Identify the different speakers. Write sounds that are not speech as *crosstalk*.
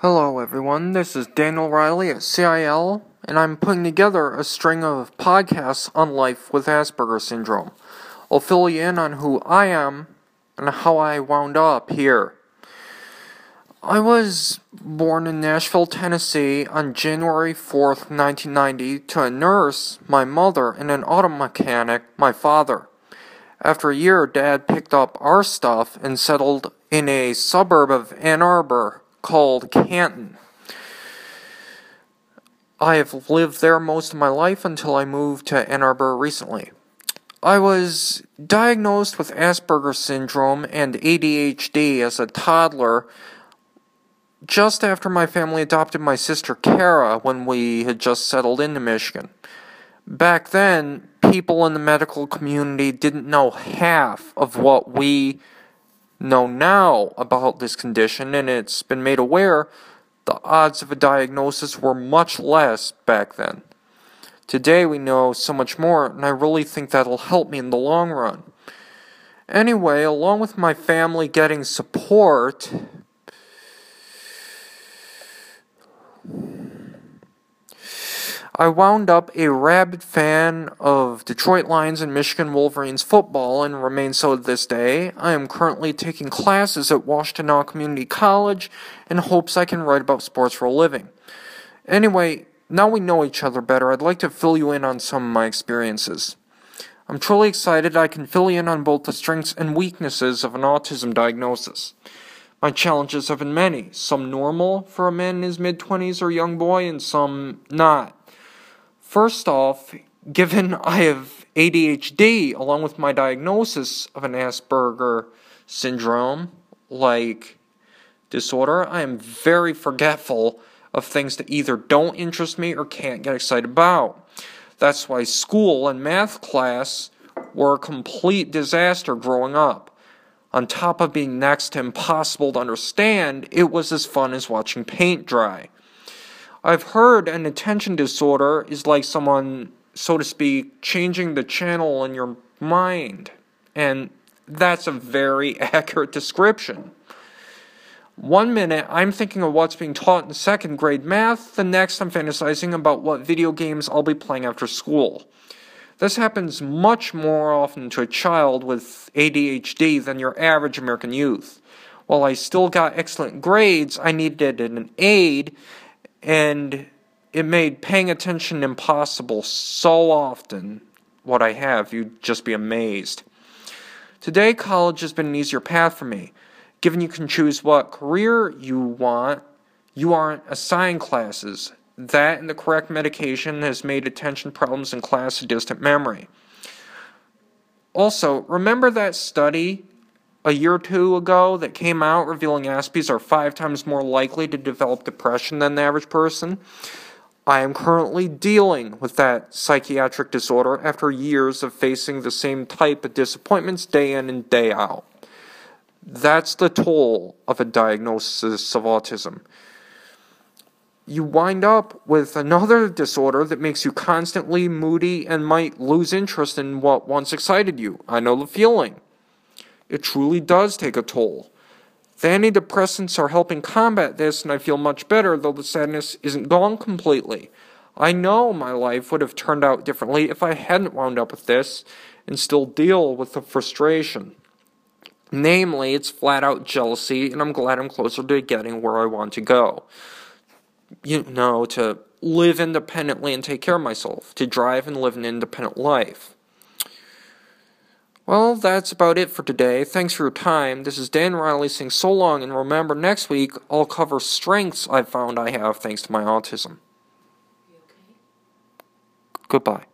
Speaker 1: Hello, everyone. This is Daniel Riley at CIL, and I'm putting together a string of podcasts on life with Asperger's syndrome. I'll fill you in on who I am and how I wound up here. I was born in Nashville, Tennessee on January 4th, 1990, to a nurse, my mother, and an auto mechanic, my father. After a year, Dad picked up our stuff and settled in a suburb of Ann Arbor called Canton. I have lived there most of my life until I moved to Ann Arbor recently. I was diagnosed with Asperger's syndrome and ADHD as a toddler just after my family adopted my sister Kara when we had just settled into Michigan. Back then, people in the medical community didn't know half of what we know now about this condition and it's been made aware, the odds of a diagnosis were much less back then. Today we know so much more, and I really think that'll help me in the long run. Anyway, along with my family getting support, I wound up a rabid fan of Detroit Lions and Michigan Wolverines football and remain so to this day. I am currently taking classes at Washtenaw Community College in hopes I can write about sports for a living. Anyway, now we know each other better, I'd like to fill you in on some of my experiences. I'm truly excited I can fill you in on both the strengths and weaknesses of an autism diagnosis. My challenges have been many, some normal for a man in his mid 20s or young boy, and some not. First off, given I have ADHD along with my diagnosis of an Asperger syndrome like disorder, I am very forgetful of things that either don't interest me or can't get excited about. That's why school and math class were a complete disaster growing up. On top of being next to impossible to understand, it was as fun as watching paint dry. I've heard an attention disorder is like someone, so to speak, changing the channel in your mind. And that's a very *laughs* accurate description. One minute I'm thinking of what's being taught in second grade math, the next I'm fantasizing about what video games I'll be playing after school. This happens much more often to a child with ADHD than your average American youth. While I still got excellent grades, I needed an aid, and it made paying attention impossible so often. What I have, you'd just be amazed. Today, college has been an easier path for me. Given you can choose what career you want, you aren't assigned classes. That and the correct medication has made attention problems in class a distant memory. Also, remember that study a year or two ago that came out revealing Aspies are five times more likely to develop depression than the average person. I am currently dealing with that psychiatric disorder after years of facing the same type of disappointments day in and day out. That's the toll of a diagnosis of autism. You wind up with another disorder that makes you constantly moody and might lose interest in what once excited you. I know the feeling. It truly does take a toll. The antidepressants are helping combat this, and I feel much better, though the sadness isn't gone completely. I know my life would have turned out differently if I hadn't wound up with this and still deal with the frustration. Namely, it's flat out jealousy, and I'm glad I'm closer to getting where I want to go. You know, to live independently and take care of myself, to drive and live an independent life. Well, that's about it for today. Thanks for your time. This is Dan Riley saying so long, and remember, next week I'll cover strengths I've found I have thanks to my autism. Okay? Goodbye.